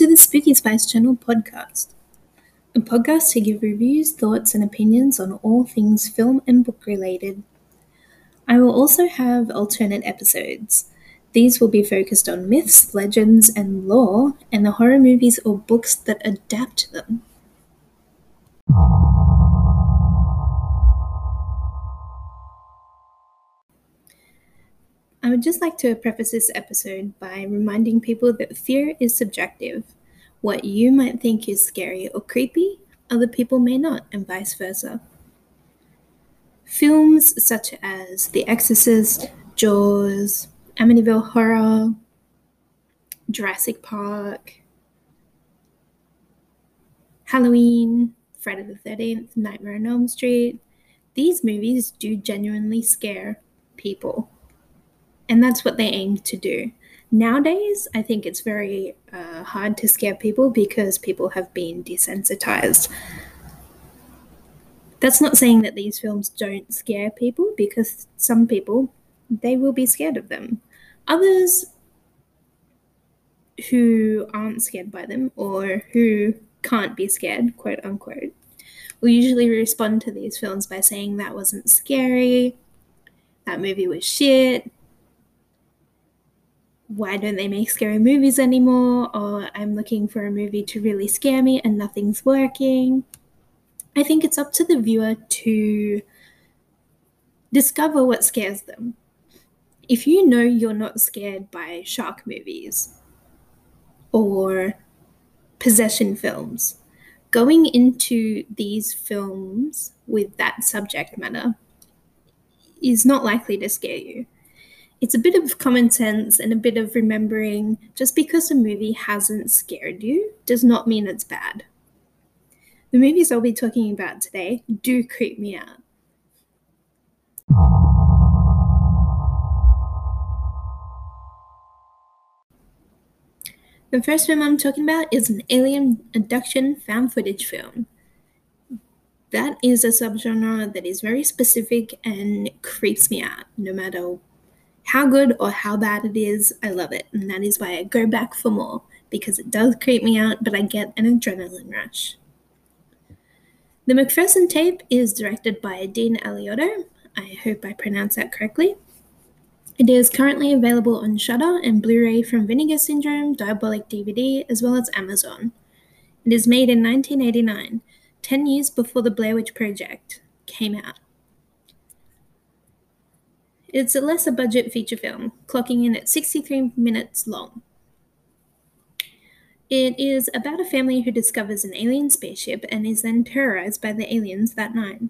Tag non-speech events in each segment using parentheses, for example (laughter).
To the Spooky Spice Channel podcast, a podcast to give reviews, thoughts, and opinions on all things film and book related. I will also have alternate episodes. These will be focused on myths, legends, and lore, and the horror movies or books that adapt them. I would just like to preface this episode by reminding people that fear is subjective. What you might think is scary or creepy, other people may not, and vice versa. Films such as The Exorcist, Jaws, Amityville Horror, Jurassic Park, Halloween, Friday the 13th, Nightmare on Elm Street, these movies do genuinely scare people and that's what they aim to do. Nowadays, I think it's very uh, hard to scare people because people have been desensitized. That's not saying that these films don't scare people because some people they will be scared of them. Others who aren't scared by them or who can't be scared, quote unquote, will usually respond to these films by saying that wasn't scary, that movie was shit, why don't they make scary movies anymore? Or I'm looking for a movie to really scare me and nothing's working. I think it's up to the viewer to discover what scares them. If you know you're not scared by shark movies or possession films, going into these films with that subject matter is not likely to scare you it's a bit of common sense and a bit of remembering just because a movie hasn't scared you does not mean it's bad. The movies I'll be talking about today do creep me out. The first film I'm talking about is an alien abduction found footage film. That is a subgenre that is very specific and creeps me out no matter how good or how bad it is, I love it. And that is why I go back for more, because it does creep me out, but I get an adrenaline rush. The McPherson tape is directed by Dean Alioto. I hope I pronounced that correctly. It is currently available on Shudder and Blu-ray from Vinegar Syndrome, Diabolic DVD, as well as Amazon. It is made in 1989, 10 years before the Blair Witch Project came out. It's a lesser budget feature film, clocking in at 63 minutes long. It is about a family who discovers an alien spaceship and is then terrorized by the aliens that night.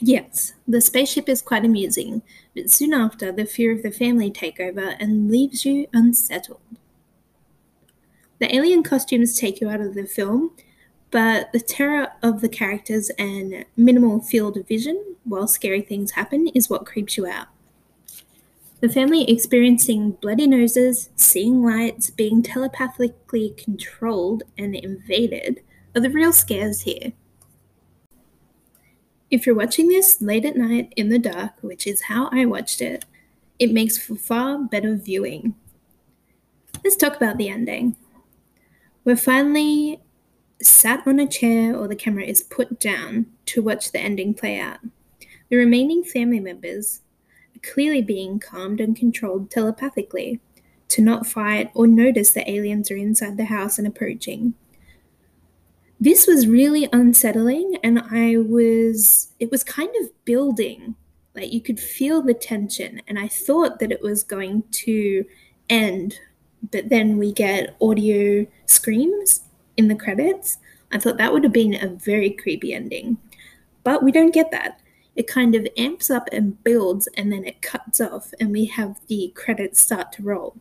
Yes, the spaceship is quite amusing, but soon after, the fear of the family take over and leaves you unsettled. The alien costumes take you out of the film, but the terror of the characters and minimal field of vision while scary things happen is what creeps you out. The family experiencing bloody noses, seeing lights, being telepathically controlled and invaded are the real scares here. If you're watching this late at night in the dark, which is how I watched it, it makes for far better viewing. Let's talk about the ending. We're finally sat on a chair or the camera is put down to watch the ending play out. The remaining family members are clearly being calmed and controlled telepathically to not fight or notice the aliens are inside the house and approaching. This was really unsettling and I was it was kind of building. Like you could feel the tension and I thought that it was going to end, but then we get audio screams in the credits. I thought that would have been a very creepy ending. But we don't get that. It kind of amps up and builds and then it cuts off, and we have the credits start to roll.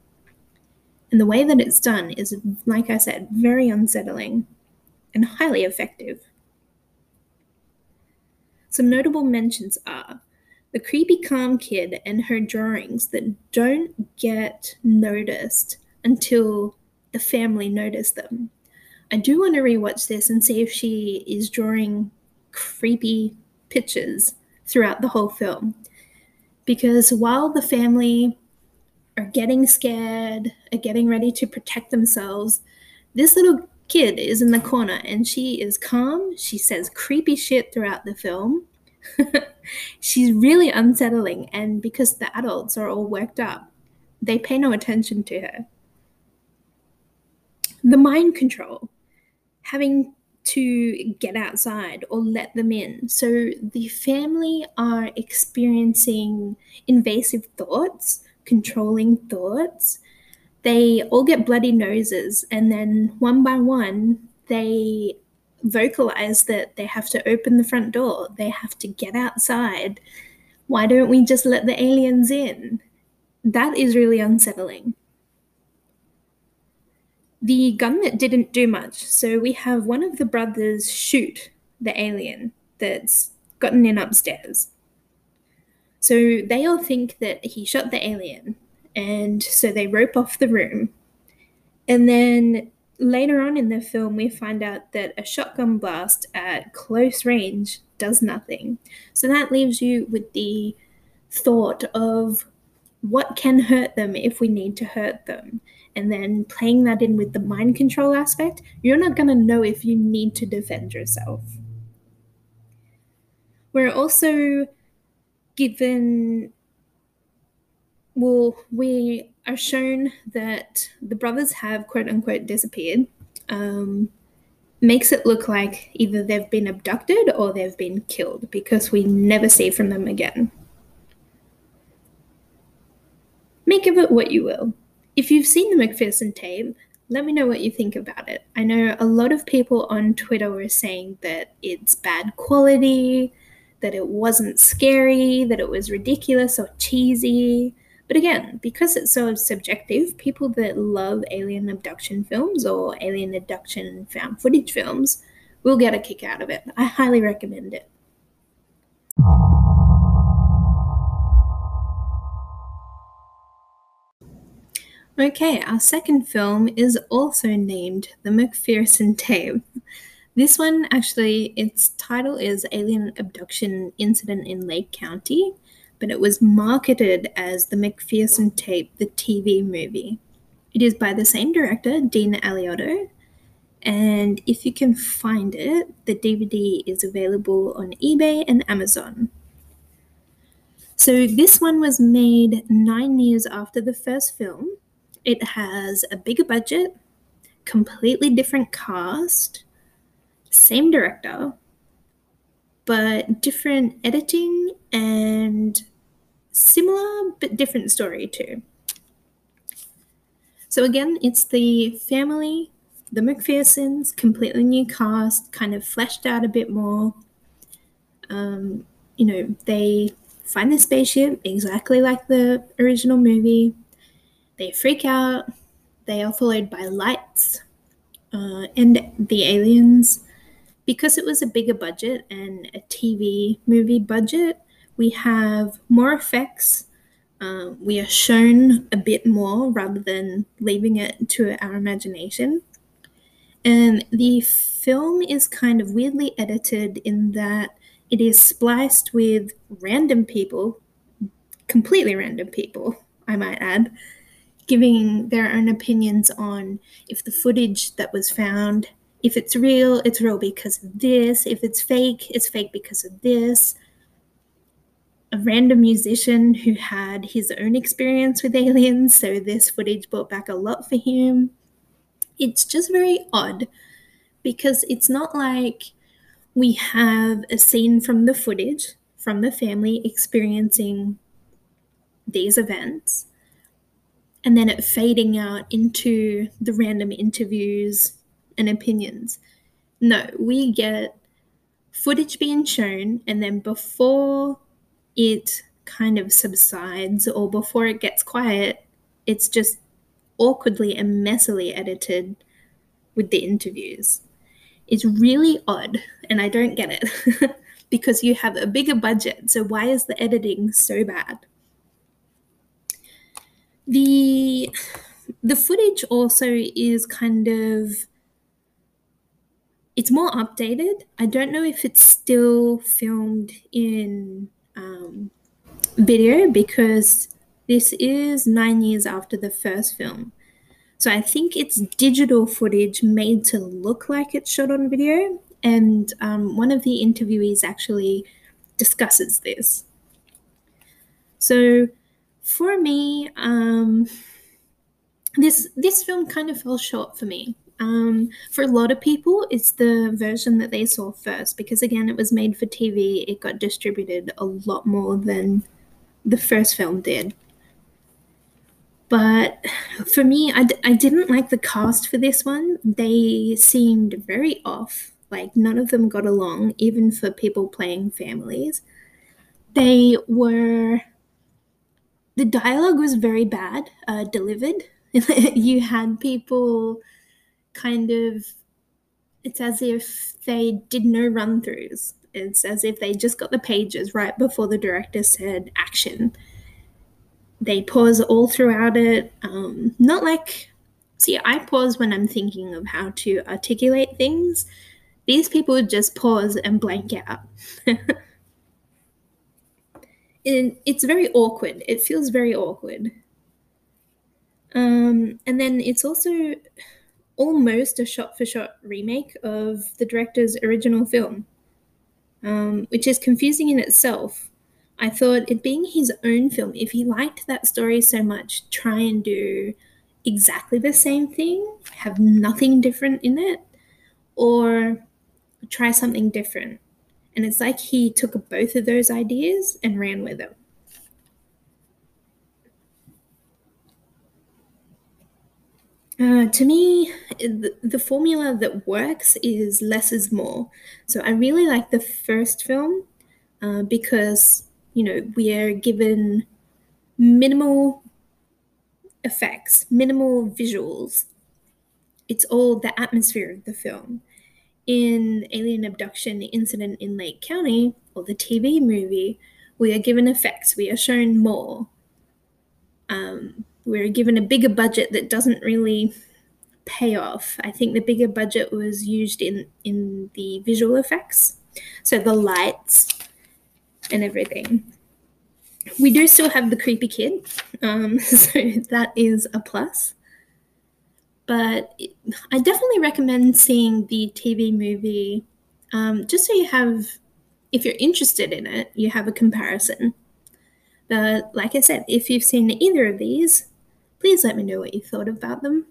And the way that it's done is, like I said, very unsettling and highly effective. Some notable mentions are the creepy calm kid and her drawings that don't get noticed until the family notice them. I do want to rewatch this and see if she is drawing creepy pictures throughout the whole film. Because while the family are getting scared, are getting ready to protect themselves. This little kid is in the corner and she is calm. She says creepy shit throughout the film. (laughs) She's really unsettling, and because the adults are all worked up, they pay no attention to her. The mind control, having to get outside or let them in. So the family are experiencing invasive thoughts, controlling thoughts. They all get bloody noses, and then one by one, they vocalize that they have to open the front door, they have to get outside. Why don't we just let the aliens in? That is really unsettling. The gunman didn't do much, so we have one of the brothers shoot the alien that's gotten in upstairs. So they all think that he shot the alien, and so they rope off the room. And then later on in the film, we find out that a shotgun blast at close range does nothing. So that leaves you with the thought of what can hurt them if we need to hurt them. And then playing that in with the mind control aspect, you're not going to know if you need to defend yourself. We're also given, well, we are shown that the brothers have quote unquote disappeared. Um, makes it look like either they've been abducted or they've been killed because we never see from them again. Make of it what you will. If you've seen the McPherson tape, let me know what you think about it. I know a lot of people on Twitter were saying that it's bad quality, that it wasn't scary, that it was ridiculous or cheesy. But again, because it's so subjective, people that love alien abduction films or alien abduction found footage films will get a kick out of it. I highly recommend it. Okay, our second film is also named The McPherson Tape. This one actually, its title is Alien Abduction Incident in Lake County, but it was marketed as the McPherson Tape, the TV movie. It is by the same director, Dean Alioto, and if you can find it, the DVD is available on eBay and Amazon. So, this one was made nine years after the first film. It has a bigger budget, completely different cast, same director, but different editing and similar but different story too. So again, it's the family, the McPhersons, completely new cast, kind of fleshed out a bit more. Um, you know, they find the spaceship exactly like the original movie. They freak out. They are followed by lights uh, and the aliens because it was a bigger budget and a TV movie budget, we have more effects. Uh, we are shown a bit more rather than leaving it to our imagination. And the film is kind of weirdly edited in that it is spliced with random people, completely random people, I might add, giving their own opinions on if the footage that was found if it's real, it's real because of this. If it's fake, it's fake because of this. A random musician who had his own experience with aliens, so this footage brought back a lot for him. It's just very odd because it's not like we have a scene from the footage from the family experiencing these events and then it fading out into the random interviews and opinions. No, we get footage being shown, and then before it kind of subsides or before it gets quiet, it's just awkwardly and messily edited with the interviews. It's really odd, and I don't get it (laughs) because you have a bigger budget. So, why is the editing so bad? The the footage also is kind of it's more updated. I don't know if it's still filmed in um, video because This is nine years after the first film. So I think it's digital footage made to look like it's shot on video. And um, one of the interviewees actually discusses this. So for me, um, this this film kind of fell short for me. Um, for a lot of people, it's the version that they saw first because again, it was made for TV. It got distributed a lot more than the first film did. But for me, I d- I didn't like the cast for this one. They seemed very off. Like none of them got along, even for people playing families. They were. The dialogue was very bad uh, delivered. (laughs) you had people kind of. It's as if they did no run throughs. It's as if they just got the pages right before the director said action. They pause all throughout it. Um, not like. See, I pause when I'm thinking of how to articulate things these people just pause and blank out. (laughs) it's very awkward. It feels very awkward. Um, and then it's also almost a shot for shot remake of the director's original film, um, which is confusing in itself. I thought it being his own film, if he liked that story so much, try and do exactly the same thing, have nothing different in it, or try something different. And it's like he took both of those ideas and ran with them. Uh, to me, the, the formula that works is less is more. So I really like the first film uh, because, you know, we are given minimal effects, minimal visuals. It's all the atmosphere of the film in Alien Abduction Incident in Lake County, or the TV movie, we are given effects, we are shown more. Um, we're given a bigger budget that doesn't really pay off. I think the bigger budget was used in, in the visual effects, so the lights and everything. We do still have the creepy kid, um, (laughs) so that is a plus but I definitely recommend seeing the TV movie um, just so you have, if you're interested in it, you have a comparison. But like I said, if you've seen either of these, please let me know what you thought about them.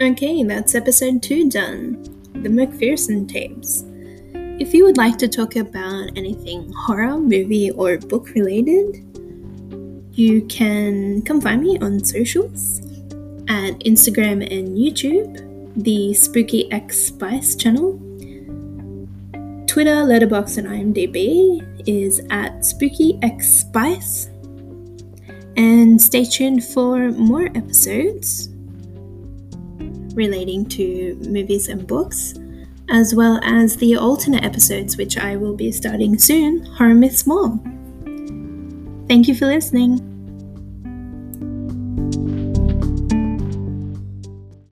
Okay, that's episode two done. The McPherson tapes. If you would like to talk about anything horror, movie, or book related, you can come find me on socials at Instagram and YouTube, the Spooky X Spice channel. Twitter, Letterboxd, and IMDb is at Spooky X Spice. And stay tuned for more episodes relating to movies and books as well as the alternate episodes, which I will be starting soon Horror Myths More. Thank you for listening.